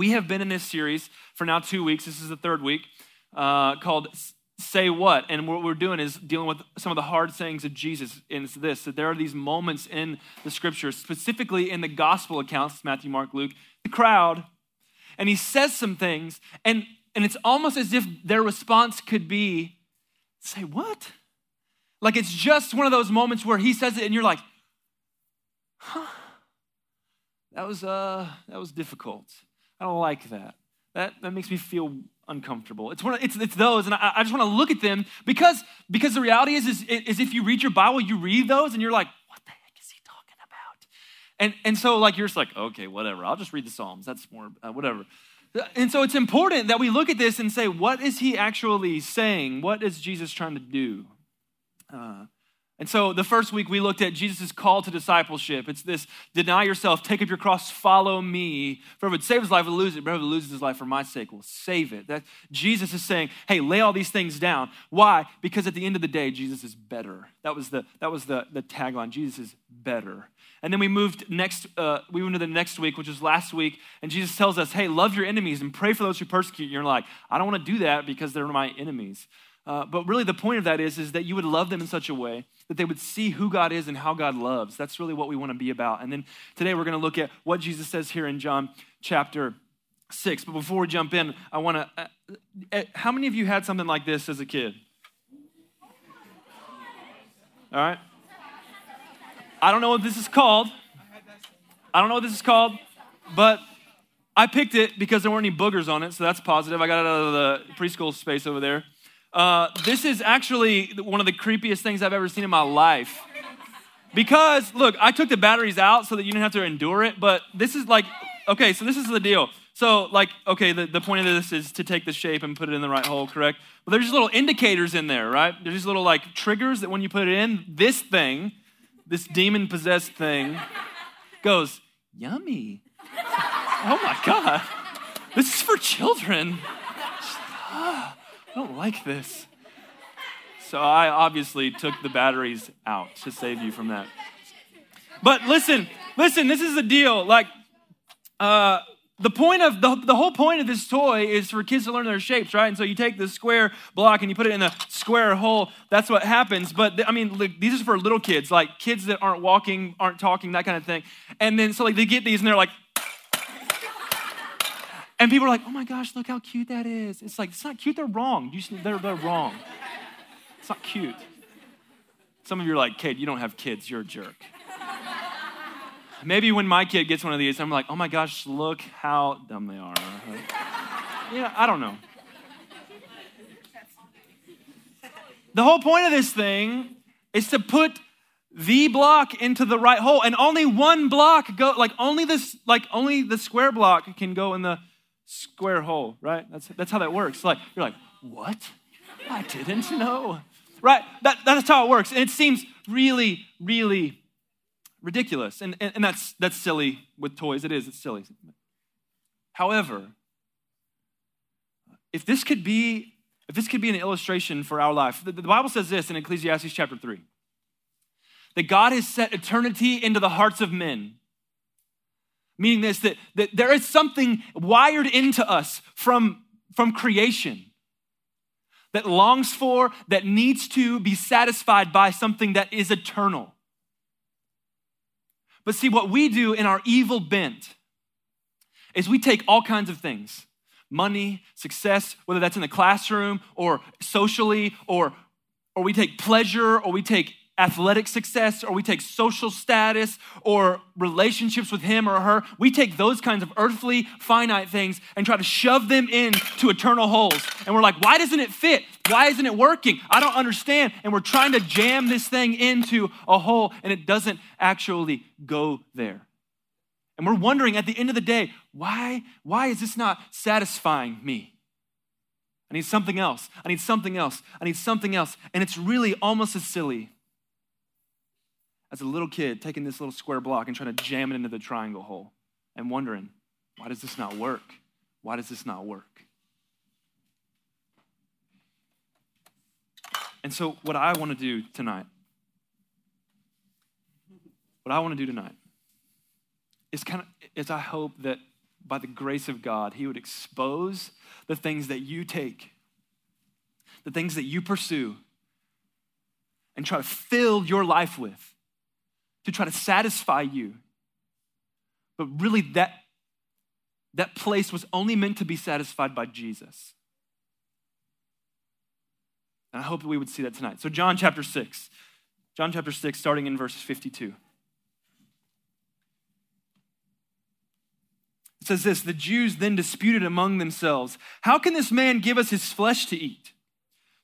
We have been in this series for now two weeks. This is the third week uh, called Say What. And what we're doing is dealing with some of the hard sayings of Jesus. And it's this that there are these moments in the scriptures, specifically in the gospel accounts Matthew, Mark, Luke, the crowd. And he says some things, and, and it's almost as if their response could be, Say what? Like it's just one of those moments where he says it, and you're like, Huh, that was, uh, that was difficult. I don't like that. That, that makes me feel uncomfortable. It's, one of, it's, it's those, and I, I just want to look at them because, because the reality is, is, is if you read your Bible, you read those and you're like, what the heck is he talking about? And, and so like you're just like, okay, whatever. I'll just read the Psalms. That's more, uh, whatever. And so it's important that we look at this and say, what is he actually saying? What is Jesus trying to do? Uh, and so the first week we looked at Jesus' call to discipleship. It's this deny yourself, take up your cross, follow me. For whoever would save his life will lose it, but whoever loses his life for my sake will save it. That Jesus is saying, hey, lay all these things down. Why? Because at the end of the day, Jesus is better. That was the, that was the, the tagline. Jesus is better. And then we moved next, uh, we went to the next week, which was last week, and Jesus tells us, hey, love your enemies and pray for those who persecute you. You're like, I don't want to do that because they're my enemies. Uh, but really, the point of that is, is that you would love them in such a way that they would see who God is and how God loves. That's really what we want to be about. And then today we're going to look at what Jesus says here in John chapter 6. But before we jump in, I want to. Uh, uh, how many of you had something like this as a kid? All right. I don't know what this is called. I don't know what this is called, but I picked it because there weren't any boogers on it, so that's positive. I got it out of the preschool space over there. Uh, this is actually one of the creepiest things I've ever seen in my life. Because, look, I took the batteries out so that you didn't have to endure it, but this is like, okay, so this is the deal. So, like, okay, the, the point of this is to take the shape and put it in the right hole, correct? But there's just little indicators in there, right? There's these little, like, triggers that when you put it in, this thing, this demon possessed thing, goes, yummy. oh my God. This is for children. I don't like this. So I obviously took the batteries out to save you from that. But listen, listen, this is the deal. Like, uh, the point of the, the whole point of this toy is for kids to learn their shapes, right? And so you take the square block and you put it in the square hole. That's what happens. But I mean, these are for little kids, like kids that aren't walking, aren't talking, that kind of thing. And then so like they get these and they're like, and people are like, oh my gosh, look how cute that is. It's like, it's not cute, they're wrong. You, they're, they're wrong. It's not cute. Some of you are like, kid, you don't have kids, you're a jerk. Maybe when my kid gets one of these, I'm like, oh my gosh, look how dumb they are. yeah, I don't know. The whole point of this thing is to put the block into the right hole and only one block go like only this like only the square block can go in the square hole, right? That's, that's how that works. Like, you're like, what? I didn't know. Right? That, that's how it works. And it seems really, really ridiculous. And, and, and that's, that's silly with toys. It is, it's silly. However, if this could be if this could be an illustration for our life the, the bible says this in ecclesiastes chapter 3 that god has set eternity into the hearts of men Meaning this, that, that there is something wired into us from, from creation that longs for, that needs to be satisfied by something that is eternal. But see, what we do in our evil bent is we take all kinds of things money, success, whether that's in the classroom or socially, or, or we take pleasure, or we take athletic success or we take social status or relationships with him or her. We take those kinds of earthly, finite things and try to shove them into eternal holes. And we're like, why doesn't it fit? Why isn't it working? I don't understand. And we're trying to jam this thing into a hole and it doesn't actually go there. And we're wondering at the end of the day, why, why is this not satisfying me? I need something else. I need something else. I need something else. And it's really almost as silly as a little kid taking this little square block and trying to jam it into the triangle hole and wondering, why does this not work? Why does this not work? And so, what I want to do tonight, what I want to do tonight is kind of, is I hope that by the grace of God, He would expose the things that you take, the things that you pursue, and try to fill your life with, to try to satisfy you. But really, that, that place was only meant to be satisfied by Jesus. And I hope that we would see that tonight. So, John chapter 6. John chapter 6, starting in verse 52. It says this The Jews then disputed among themselves, How can this man give us his flesh to eat?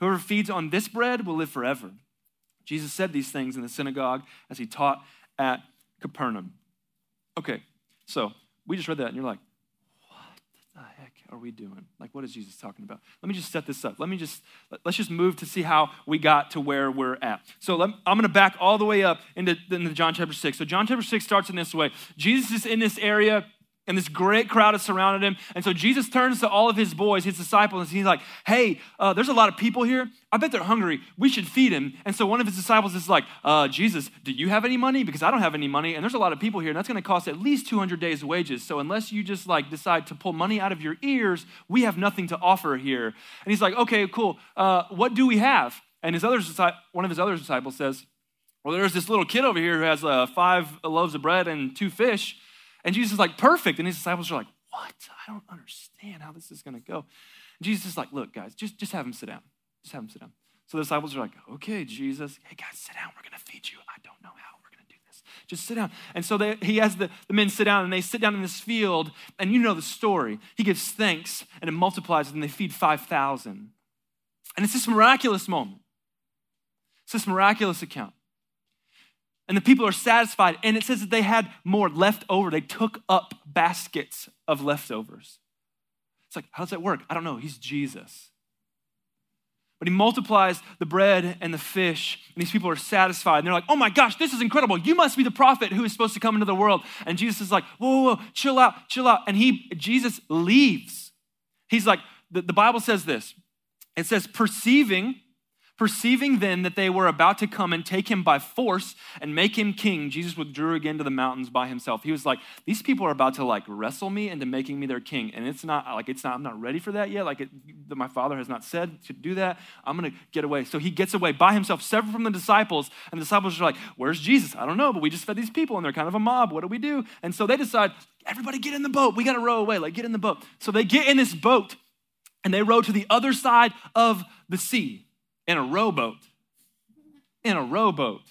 Whoever feeds on this bread will live forever. Jesus said these things in the synagogue as he taught at Capernaum. Okay, so we just read that, and you're like, what the heck are we doing? Like, what is Jesus talking about? Let me just set this up. Let me just, let's just move to see how we got to where we're at. So let, I'm going to back all the way up into, into John chapter 6. So John chapter 6 starts in this way. Jesus is in this area and this great crowd has surrounded him. And so Jesus turns to all of his boys, his disciples, and he's like, Hey, uh, there's a lot of people here. I bet they're hungry. We should feed them. And so one of his disciples is like, uh, Jesus, do you have any money? Because I don't have any money. And there's a lot of people here, and that's going to cost at least 200 days' wages. So unless you just like decide to pull money out of your ears, we have nothing to offer here. And he's like, Okay, cool. Uh, what do we have? And his other, one of his other disciples says, Well, there's this little kid over here who has uh, five loaves of bread and two fish. And Jesus is like, perfect. And his disciples are like, what? I don't understand how this is going to go. And Jesus is like, look, guys, just, just have him sit down. Just have him sit down. So the disciples are like, okay, Jesus, hey, guys, sit down. We're going to feed you. I don't know how we're going to do this. Just sit down. And so they, he has the, the men sit down, and they sit down in this field. And you know the story. He gives thanks, and it multiplies, and they feed 5,000. And it's this miraculous moment. It's this miraculous account. And the people are satisfied. And it says that they had more left over. They took up baskets of leftovers. It's like, how does that work? I don't know. He's Jesus. But he multiplies the bread and the fish, and these people are satisfied. And they're like, oh my gosh, this is incredible. You must be the prophet who is supposed to come into the world. And Jesus is like, whoa, whoa, whoa, chill out, chill out. And he, Jesus leaves. He's like, the, the Bible says this. It says, perceiving Perceiving then that they were about to come and take him by force and make him king, Jesus withdrew again to the mountains by himself. He was like, These people are about to like wrestle me into making me their king. And it's not like, it's not, I'm not ready for that yet. Like, it, my father has not said to do that. I'm going to get away. So he gets away by himself, severed from the disciples. And the disciples are like, Where's Jesus? I don't know, but we just fed these people and they're kind of a mob. What do we do? And so they decide, Everybody get in the boat. We got to row away. Like, get in the boat. So they get in this boat and they row to the other side of the sea in a rowboat. In a rowboat.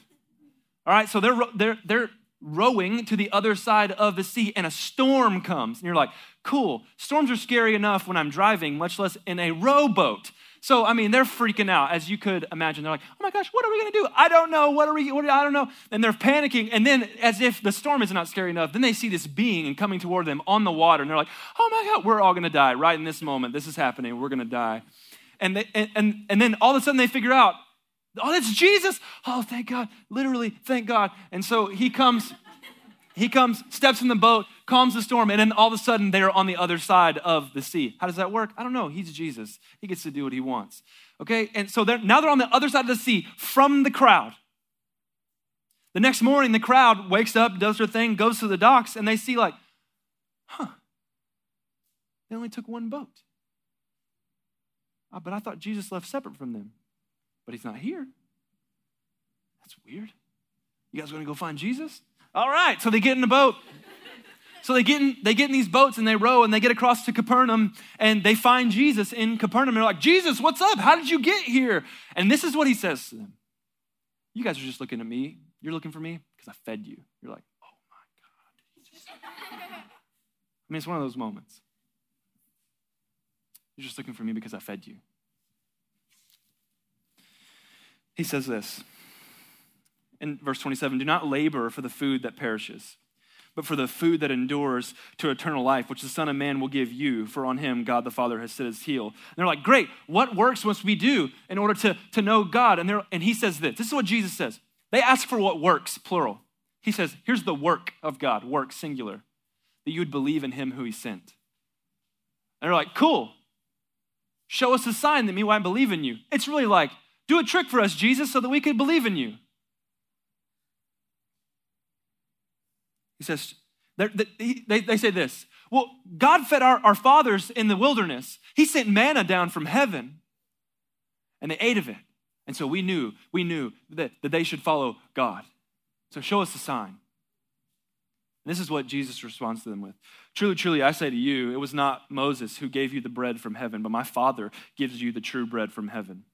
All right, so they're, they're, they're rowing to the other side of the sea, and a storm comes. And you're like, cool, storms are scary enough when I'm driving, much less in a rowboat. So, I mean, they're freaking out, as you could imagine. They're like, oh my gosh, what are we gonna do? I don't know. What are we, what, I don't know. And they're panicking. And then, as if the storm is not scary enough, then they see this being and coming toward them on the water. And they're like, oh my God, we're all gonna die right in this moment. This is happening. We're gonna die and, they, and, and, and then all of a sudden they figure out, oh, that's Jesus. Oh, thank God. Literally, thank God. And so he comes, he comes, steps in the boat, calms the storm, and then all of a sudden they're on the other side of the sea. How does that work? I don't know. He's Jesus. He gets to do what he wants. Okay? And so they're, now they're on the other side of the sea from the crowd. The next morning, the crowd wakes up, does their thing, goes to the docks, and they see, like, huh, they only took one boat. Oh, but I thought Jesus left separate from them. But he's not here. That's weird. You guys gonna go find Jesus? All right. So they get in the boat. So they get in, they get in these boats and they row and they get across to Capernaum and they find Jesus in Capernaum. They're like, Jesus, what's up? How did you get here? And this is what he says to them. You guys are just looking at me. You're looking for me because I fed you. You're like, oh my God. I mean, it's one of those moments. You're just looking for me because I fed you. He says this in verse 27 Do not labor for the food that perishes, but for the food that endures to eternal life, which the Son of Man will give you, for on him God the Father has set his heel. And they're like, Great, what works must we do in order to, to know God? And, and he says this this is what Jesus says. They ask for what works, plural. He says, Here's the work of God, work, singular, that you would believe in him who he sent. And they're like, Cool. Show us a sign that me why I believe in you. It's really like, do a trick for us, Jesus, so that we could believe in you. He says, they, they, they say this Well, God fed our, our fathers in the wilderness. He sent manna down from heaven, and they ate of it. And so we knew, we knew that, that they should follow God. So show us a sign. This is what Jesus responds to them with. Truly, truly, I say to you, it was not Moses who gave you the bread from heaven, but my Father gives you the true bread from heaven.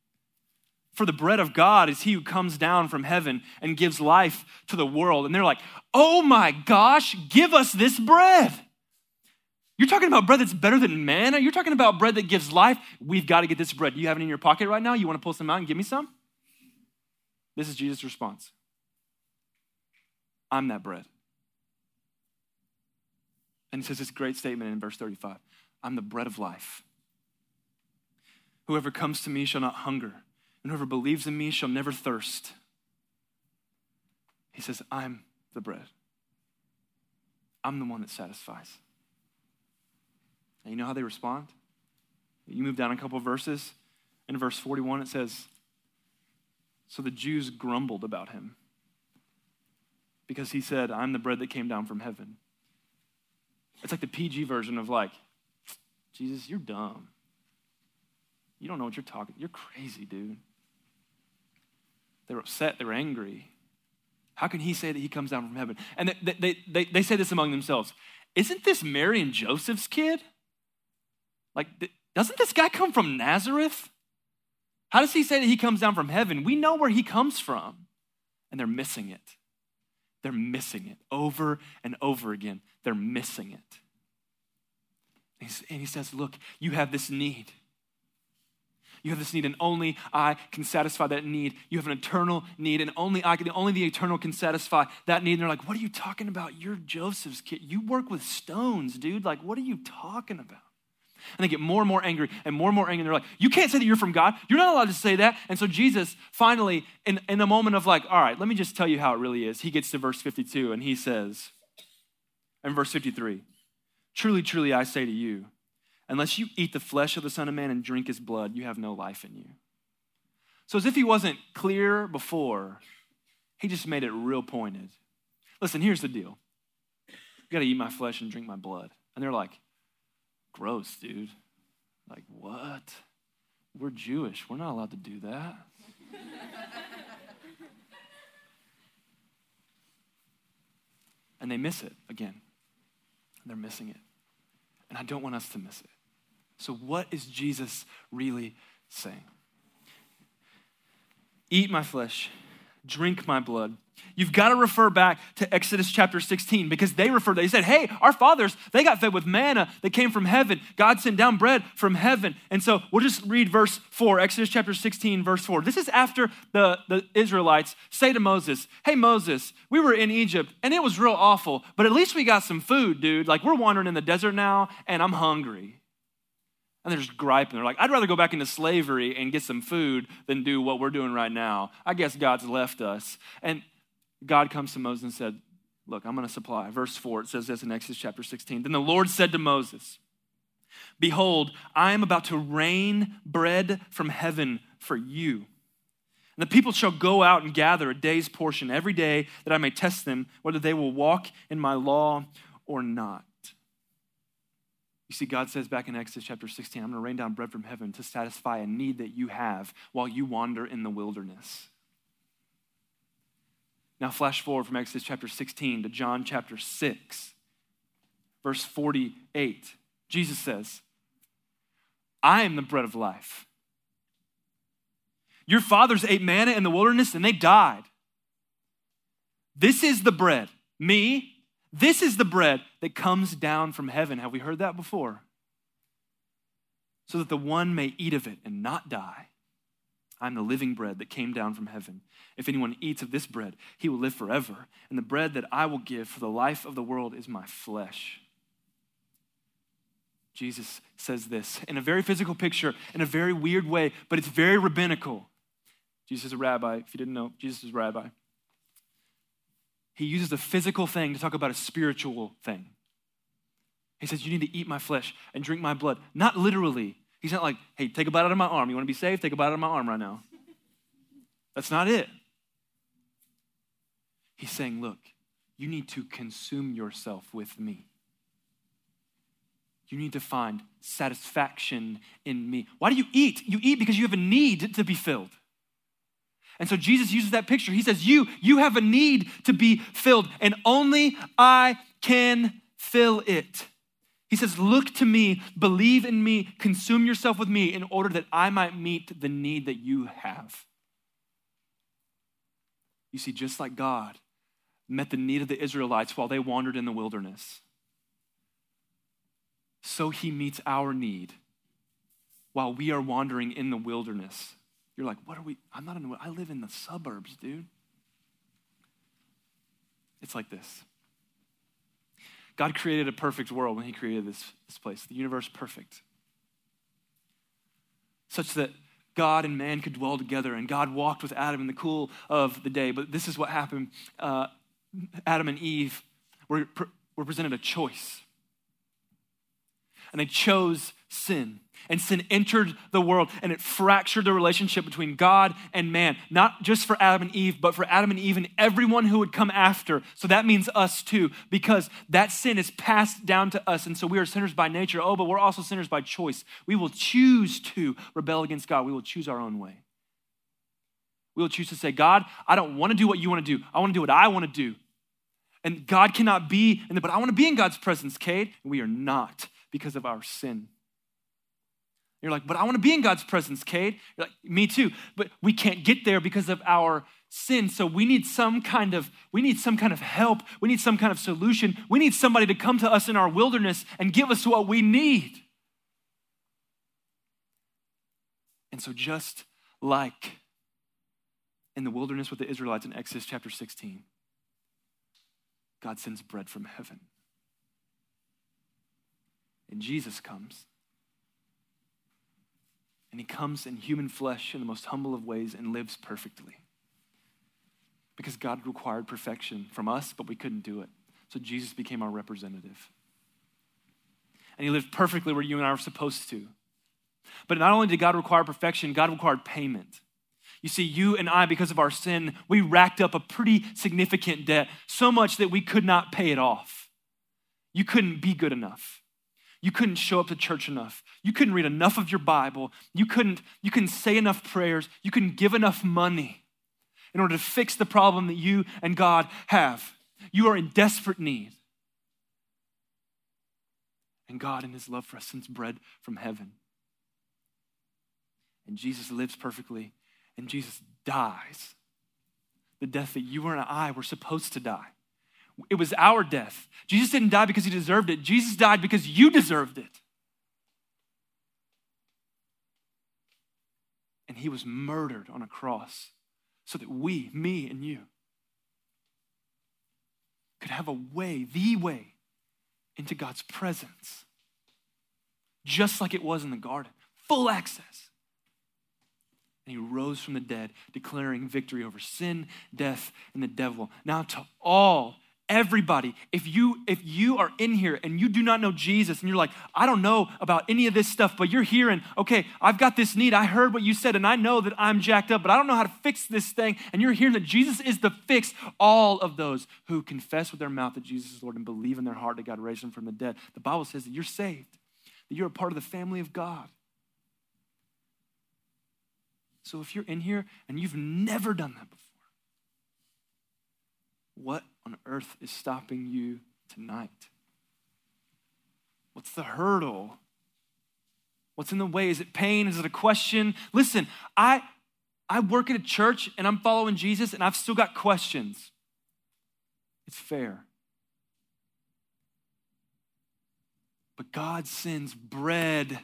For the bread of God is he who comes down from heaven and gives life to the world. And they're like, oh my gosh, give us this bread. You're talking about bread that's better than manna? You're talking about bread that gives life? We've got to get this bread. Do you have it in your pocket right now? You want to pull some out and give me some? This is Jesus' response I'm that bread. And he says this great statement in verse 35 I'm the bread of life. Whoever comes to me shall not hunger and whoever believes in me shall never thirst. He says, I'm the bread. I'm the one that satisfies. And you know how they respond? You move down a couple verses. In verse 41, it says, So the Jews grumbled about him because he said, I'm the bread that came down from heaven. It's like the PG version of like, Jesus, you're dumb. You don't know what you're talking. You're crazy, dude. They were upset. They were angry. How can he say that he comes down from heaven? And they, they, they, they say this among themselves Isn't this Mary and Joseph's kid? Like, doesn't this guy come from Nazareth? How does he say that he comes down from heaven? We know where he comes from. And they're missing it. They're missing it over and over again. They're missing it. And he says, Look, you have this need. You have this need, and only I can satisfy that need. You have an eternal need, and only I can, only the eternal can satisfy that need. And they're like, What are you talking about? You're Joseph's kid. You work with stones, dude. Like, what are you talking about? And they get more and more angry and more and more angry. And they're like, You can't say that you're from God. You're not allowed to say that. And so Jesus finally, in, in a moment of like, All right, let me just tell you how it really is, he gets to verse 52 and he says, in verse 53, Truly, truly, I say to you, Unless you eat the flesh of the Son of Man and drink his blood, you have no life in you. So, as if he wasn't clear before, he just made it real pointed. Listen, here's the deal you gotta eat my flesh and drink my blood. And they're like, gross, dude. Like, what? We're Jewish. We're not allowed to do that. and they miss it again. They're missing it. And I don't want us to miss it. So, what is Jesus really saying? Eat my flesh, drink my blood. You've got to refer back to Exodus chapter 16 because they refer, they said, hey, our fathers, they got fed with manna that came from heaven. God sent down bread from heaven. And so we'll just read verse 4, Exodus chapter 16, verse 4. This is after the, the Israelites say to Moses, hey, Moses, we were in Egypt and it was real awful, but at least we got some food, dude. Like we're wandering in the desert now and I'm hungry. And they're just griping. They're like, I'd rather go back into slavery and get some food than do what we're doing right now. I guess God's left us. And God comes to Moses and said, Look, I'm going to supply. Verse 4, it says this in Exodus chapter 16. Then the Lord said to Moses, Behold, I am about to rain bread from heaven for you. And the people shall go out and gather a day's portion every day that I may test them whether they will walk in my law or not. You see, God says back in Exodus chapter 16, I'm going to rain down bread from heaven to satisfy a need that you have while you wander in the wilderness. Now, flash forward from Exodus chapter 16 to John chapter 6, verse 48. Jesus says, I am the bread of life. Your fathers ate manna in the wilderness and they died. This is the bread, me, this is the bread that comes down from heaven. Have we heard that before? So that the one may eat of it and not die. I'm the living bread that came down from heaven. If anyone eats of this bread, he will live forever. And the bread that I will give for the life of the world is my flesh. Jesus says this in a very physical picture, in a very weird way, but it's very rabbinical. Jesus is a rabbi. If you didn't know, Jesus is a rabbi. He uses a physical thing to talk about a spiritual thing. He says, You need to eat my flesh and drink my blood. Not literally, He's not like, hey, take a bite out of my arm. You want to be saved? Take a bite out of my arm right now. That's not it. He's saying, look, you need to consume yourself with me. You need to find satisfaction in me. Why do you eat? You eat because you have a need to be filled. And so Jesus uses that picture. He says, You, you have a need to be filled, and only I can fill it. He says, Look to me, believe in me, consume yourself with me in order that I might meet the need that you have. You see, just like God met the need of the Israelites while they wandered in the wilderness, so he meets our need while we are wandering in the wilderness. You're like, what are we? I'm not in the, I live in the suburbs, dude. It's like this God created a perfect world when He created this, this place, the universe perfect. Such that God and man could dwell together, and God walked with Adam in the cool of the day. But this is what happened uh, Adam and Eve were, were presented a choice, and they chose sin and sin entered the world and it fractured the relationship between God and man, not just for Adam and Eve, but for Adam and Eve and everyone who would come after. So that means us too, because that sin is passed down to us. And so we are sinners by nature. Oh, but we're also sinners by choice. We will choose to rebel against God, we will choose our own way. We will choose to say, God, I don't want to do what you want to do. I want to do what I want to do. And God cannot be, in the, but I want to be in God's presence, Cade. And we are not because of our sin. You're like, but I want to be in God's presence, Cade. You're like, me too. But we can't get there because of our sin. So we need some kind of, we need some kind of help. We need some kind of solution. We need somebody to come to us in our wilderness and give us what we need. And so just like in the wilderness with the Israelites in Exodus chapter 16, God sends bread from heaven. And Jesus comes and he comes in human flesh in the most humble of ways and lives perfectly. Because God required perfection from us, but we couldn't do it. So Jesus became our representative. And he lived perfectly where you and I were supposed to. But not only did God require perfection, God required payment. You see, you and I, because of our sin, we racked up a pretty significant debt, so much that we could not pay it off. You couldn't be good enough. You couldn't show up to church enough. You couldn't read enough of your Bible. You couldn't, you couldn't say enough prayers. You couldn't give enough money in order to fix the problem that you and God have. You are in desperate need. And God, in His love for us, sends bread from heaven. And Jesus lives perfectly, and Jesus dies the death that you and I were supposed to die. It was our death. Jesus didn't die because he deserved it, Jesus died because you deserved it. And he was murdered on a cross so that we, me and you, could have a way, the way, into God's presence. Just like it was in the garden, full access. And he rose from the dead, declaring victory over sin, death, and the devil. Now, to all everybody. If you if you are in here and you do not know jesus and you're like i don't know about any of this stuff but you're hearing okay i've got this need. I heard what you said and i know that i'm jacked up but i don't know how to fix this thing and you're hearing that jesus is the fix all of those who confess with their mouth that jesus is lord and believe in their heart that god raised him from the dead. The bible says that you're saved that you're a part of the family of god. So if you're in here and you've never done that before what on earth is stopping you tonight? What's the hurdle? What's in the way? Is it pain? Is it a question? Listen, I I work at a church and I'm following Jesus and I've still got questions. It's fair. But God sends bread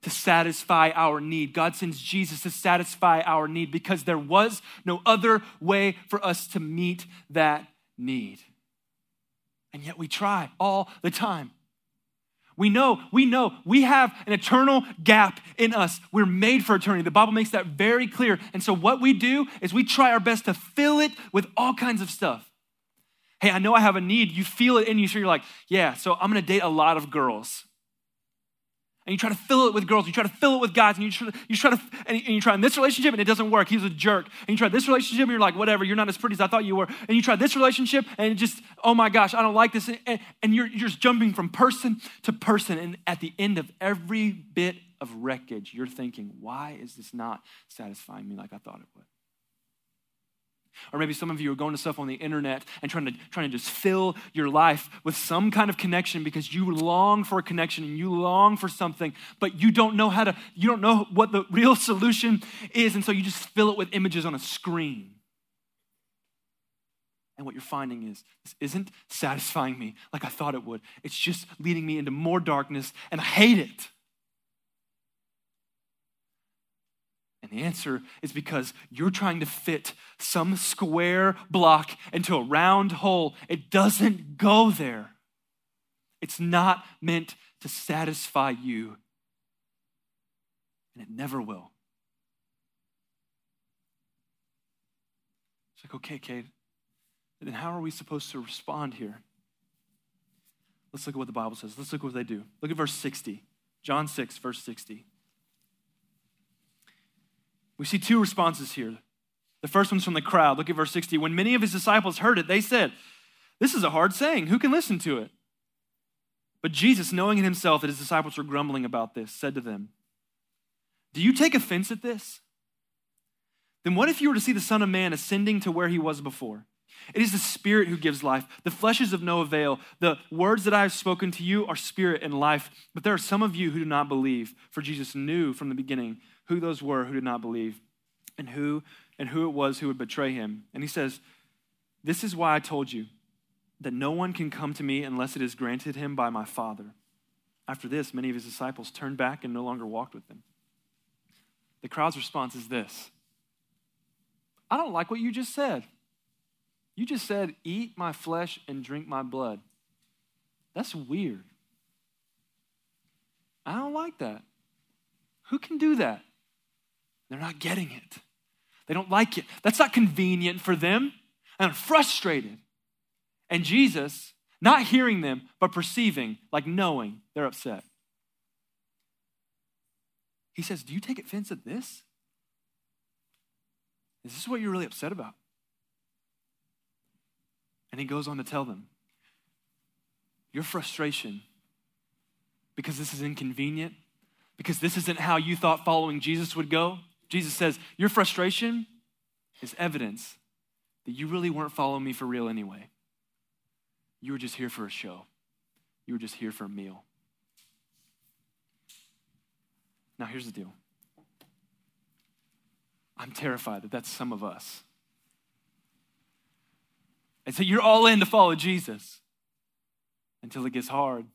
to satisfy our need. God sends Jesus to satisfy our need because there was no other way for us to meet that need. And yet we try all the time. We know, we know, we have an eternal gap in us. We're made for eternity. The Bible makes that very clear. And so, what we do is we try our best to fill it with all kinds of stuff. Hey, I know I have a need. You feel it in you, so you're like, yeah, so I'm gonna date a lot of girls and you try to fill it with girls, you try to fill it with guys, and you try, you try to, and you try in this relationship and it doesn't work. He's a jerk. And you try this relationship and you're like, whatever, you're not as pretty as I thought you were. And you try this relationship and it just, oh my gosh, I don't like this. And, and you're, you're just jumping from person to person. And at the end of every bit of wreckage, you're thinking, why is this not satisfying me like I thought it would? Or maybe some of you are going to stuff on the internet and trying to, trying to just fill your life with some kind of connection because you long for a connection and you long for something, but you don't know how to, you don't know what the real solution is. And so you just fill it with images on a screen. And what you're finding is this isn't satisfying me like I thought it would. It's just leading me into more darkness, and I hate it. And the answer is because you're trying to fit some square block into a round hole. It doesn't go there. It's not meant to satisfy you, and it never will. It's like, okay, Kate, then how are we supposed to respond here? Let's look at what the Bible says. Let's look at what they do. Look at verse 60. John 6, verse 60. We see two responses here. The first one's from the crowd. Look at verse 60. When many of his disciples heard it, they said, This is a hard saying. Who can listen to it? But Jesus, knowing in himself that his disciples were grumbling about this, said to them, Do you take offense at this? Then what if you were to see the Son of Man ascending to where he was before? It is the Spirit who gives life. The flesh is of no avail. The words that I have spoken to you are spirit and life. But there are some of you who do not believe, for Jesus knew from the beginning who those were who did not believe and who and who it was who would betray him. And he says, "This is why I told you that no one can come to me unless it is granted him by my Father." After this, many of his disciples turned back and no longer walked with him. The crowd's response is this I don't like what you just said. You just said, Eat my flesh and drink my blood. That's weird. I don't like that. Who can do that? They're not getting it. They don't like it. That's not convenient for them. And I'm frustrated. And Jesus, not hearing them, but perceiving, like knowing, they're upset. He says, Do you take offense at this? Is this what you're really upset about? And he goes on to tell them, Your frustration, because this is inconvenient, because this isn't how you thought following Jesus would go, Jesus says, Your frustration is evidence that you really weren't following me for real anyway. You were just here for a show, you were just here for a meal. Now, here's the deal I'm terrified that that's some of us. And so you're all in to follow Jesus until it gets hard,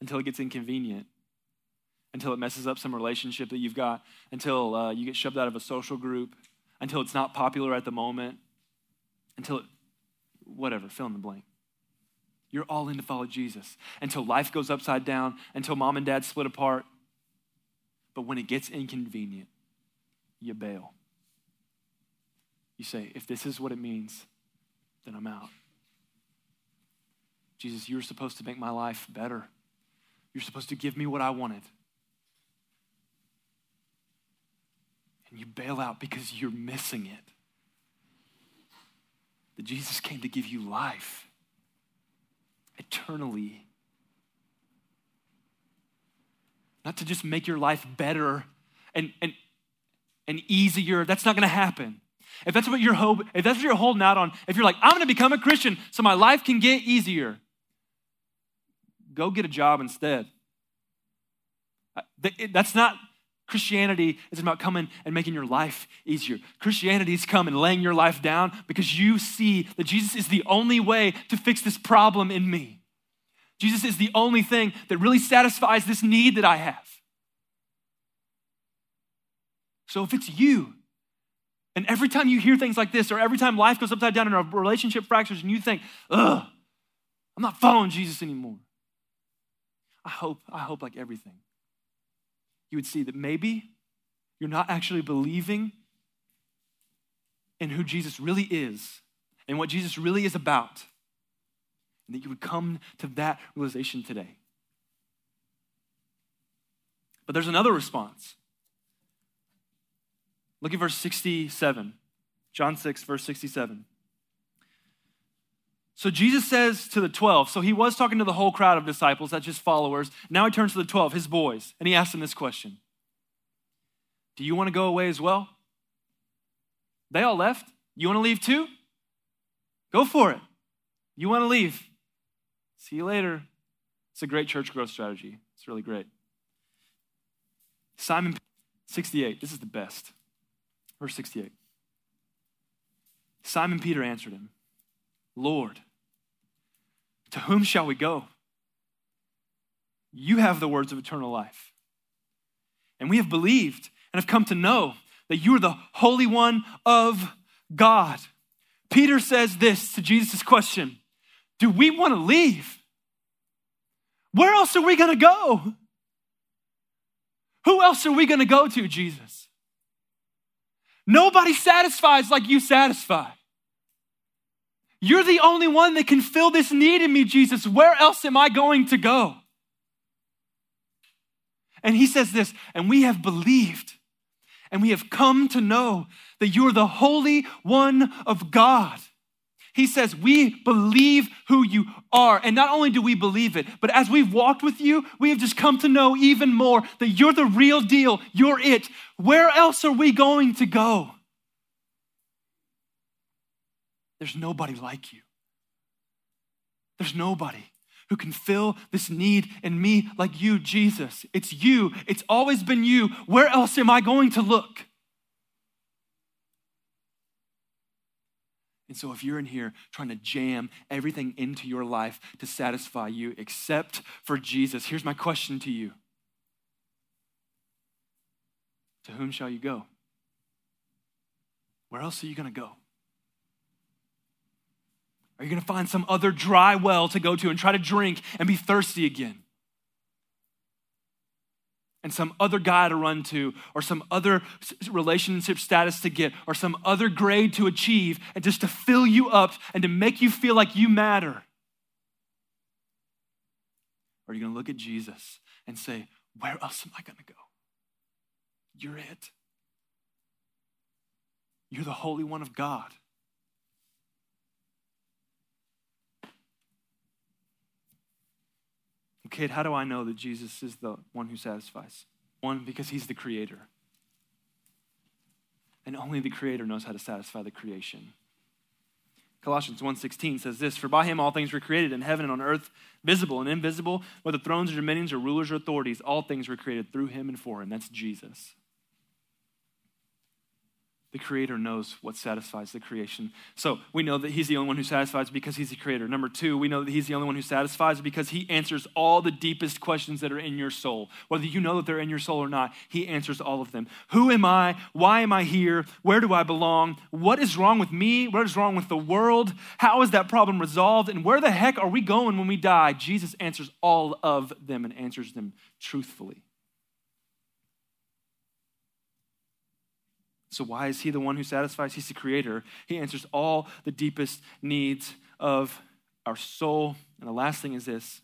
until it gets inconvenient, until it messes up some relationship that you've got, until uh, you get shoved out of a social group, until it's not popular at the moment, until it, whatever, fill in the blank. You're all in to follow Jesus until life goes upside down, until mom and dad split apart. But when it gets inconvenient, you bail. You say, if this is what it means, then I'm out. Jesus, you're supposed to make my life better. You're supposed to give me what I wanted. You bail out because you're missing it. That Jesus came to give you life eternally. Not to just make your life better and, and, and easier. That's not going to happen. If that's what you're hope, if that's what you're holding out on, if you're like, I'm going to become a Christian so my life can get easier, go get a job instead. Uh, that's not Christianity is about coming and making your life easier. Christianity is coming and laying your life down because you see that Jesus is the only way to fix this problem in me. Jesus is the only thing that really satisfies this need that I have. So if it's you, and every time you hear things like this, or every time life goes upside down and a relationship fractures, and you think, ugh, I'm not following Jesus anymore. I hope, I hope like everything, you would see that maybe you're not actually believing in who Jesus really is and what Jesus really is about. And that you would come to that realization today. But there's another response. Look at verse 67. John 6, verse 67. So Jesus says to the 12, so he was talking to the whole crowd of disciples, that's just followers. Now he turns to the 12, his boys, and he asks them this question Do you want to go away as well? They all left. You want to leave too? Go for it. You want to leave? See you later. It's a great church growth strategy. It's really great. Simon 68, this is the best. Verse 68. Simon Peter answered him, Lord, to whom shall we go? You have the words of eternal life. And we have believed and have come to know that you are the Holy One of God. Peter says this to Jesus' question Do we want to leave? Where else are we going to go? Who else are we going to go to, Jesus? Nobody satisfies like you satisfy. You're the only one that can fill this need in me, Jesus. Where else am I going to go? And he says this, and we have believed and we have come to know that you're the Holy One of God. He says, We believe who you are. And not only do we believe it, but as we've walked with you, we have just come to know even more that you're the real deal. You're it. Where else are we going to go? There's nobody like you. There's nobody who can fill this need in me like you, Jesus. It's you. It's always been you. Where else am I going to look? And so, if you're in here trying to jam everything into your life to satisfy you except for Jesus, here's my question to you To whom shall you go? Where else are you going to go? Are you going to find some other dry well to go to and try to drink and be thirsty again? And some other guy to run to, or some other relationship status to get, or some other grade to achieve, and just to fill you up and to make you feel like you matter? Or are you going to look at Jesus and say, Where else am I going to go? You're it. You're the Holy One of God. Kid, how do I know that Jesus is the one who satisfies? One, because he's the creator. And only the creator knows how to satisfy the creation. Colossians 1:16 says this, "For by him all things were created in heaven and on earth, visible and invisible, whether thrones or dominions or rulers or authorities, all things were created through him and for him." That's Jesus. The Creator knows what satisfies the creation. So we know that He's the only one who satisfies because He's the Creator. Number two, we know that He's the only one who satisfies because He answers all the deepest questions that are in your soul. Whether you know that they're in your soul or not, He answers all of them. Who am I? Why am I here? Where do I belong? What is wrong with me? What is wrong with the world? How is that problem resolved? And where the heck are we going when we die? Jesus answers all of them and answers them truthfully. So, why is he the one who satisfies? He's the creator. He answers all the deepest needs of our soul. And the last thing is this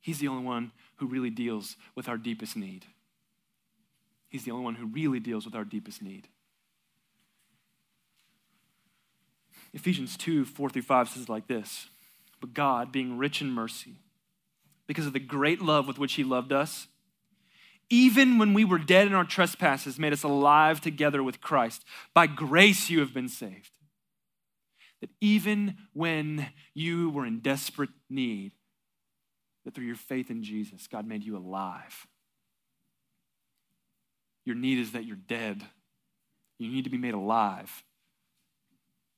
He's the only one who really deals with our deepest need. He's the only one who really deals with our deepest need. Ephesians 2 4 through 5 says like this But God, being rich in mercy, because of the great love with which He loved us, even when we were dead in our trespasses, made us alive together with Christ. By grace you have been saved. That even when you were in desperate need, that through your faith in Jesus, God made you alive. Your need is that you're dead. You need to be made alive.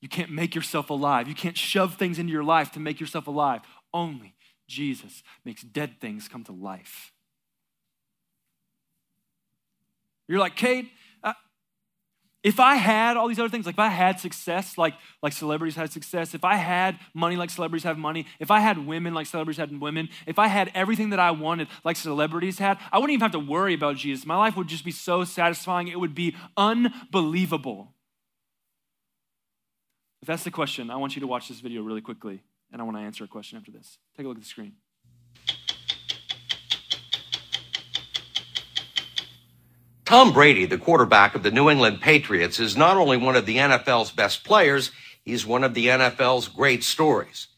You can't make yourself alive. You can't shove things into your life to make yourself alive. Only Jesus makes dead things come to life. You're like, Kate, uh, if I had all these other things, like if I had success, like, like celebrities had success, if I had money like celebrities have money, if I had women like celebrities had women, if I had everything that I wanted like celebrities had, I wouldn't even have to worry about Jesus. My life would just be so satisfying. It would be unbelievable. If that's the question, I want you to watch this video really quickly, and I want to answer a question after this. Take a look at the screen. Tom Brady, the quarterback of the New England Patriots, is not only one of the NFL's best players, he's one of the NFL's great stories.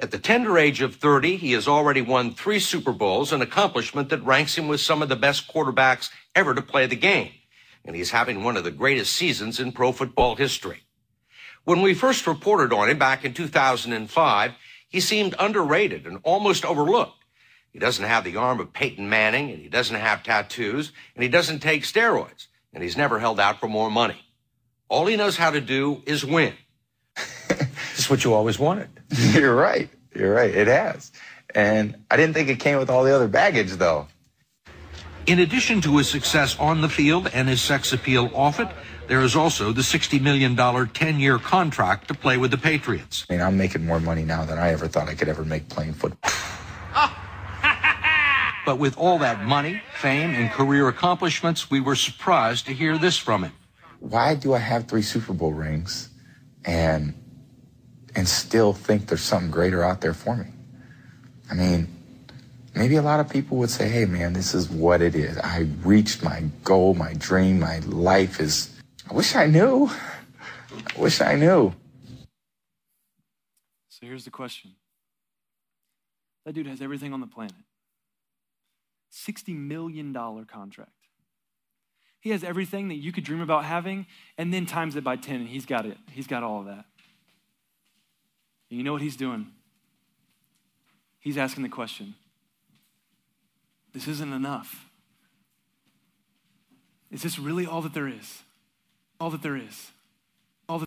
At the tender age of 30, he has already won three Super Bowls, an accomplishment that ranks him with some of the best quarterbacks ever to play the game. And he's having one of the greatest seasons in pro football history. When we first reported on him back in 2005, he seemed underrated and almost overlooked. He doesn't have the arm of Peyton Manning, and he doesn't have tattoos, and he doesn't take steroids, and he's never held out for more money. All he knows how to do is win. Just what you always wanted. You're right. You're right. It has. And I didn't think it came with all the other baggage, though. In addition to his success on the field and his sex appeal off it, there is also the $60 million 10 year contract to play with the Patriots. I mean, I'm making more money now than I ever thought I could ever make playing football. But with all that money, fame, and career accomplishments, we were surprised to hear this from him. Why do I have three Super Bowl rings and and still think there's something greater out there for me? I mean, maybe a lot of people would say, "Hey, man, this is what it is. I reached my goal, my dream, my life is." I wish I knew. I wish I knew. So here's the question that dude has everything on the planet. $60 million contract. He has everything that you could dream about having, and then times it by 10, and he's got it. He's got all of that. And you know what he's doing? He's asking the question this isn't enough. Is this really all that there is? All that there is.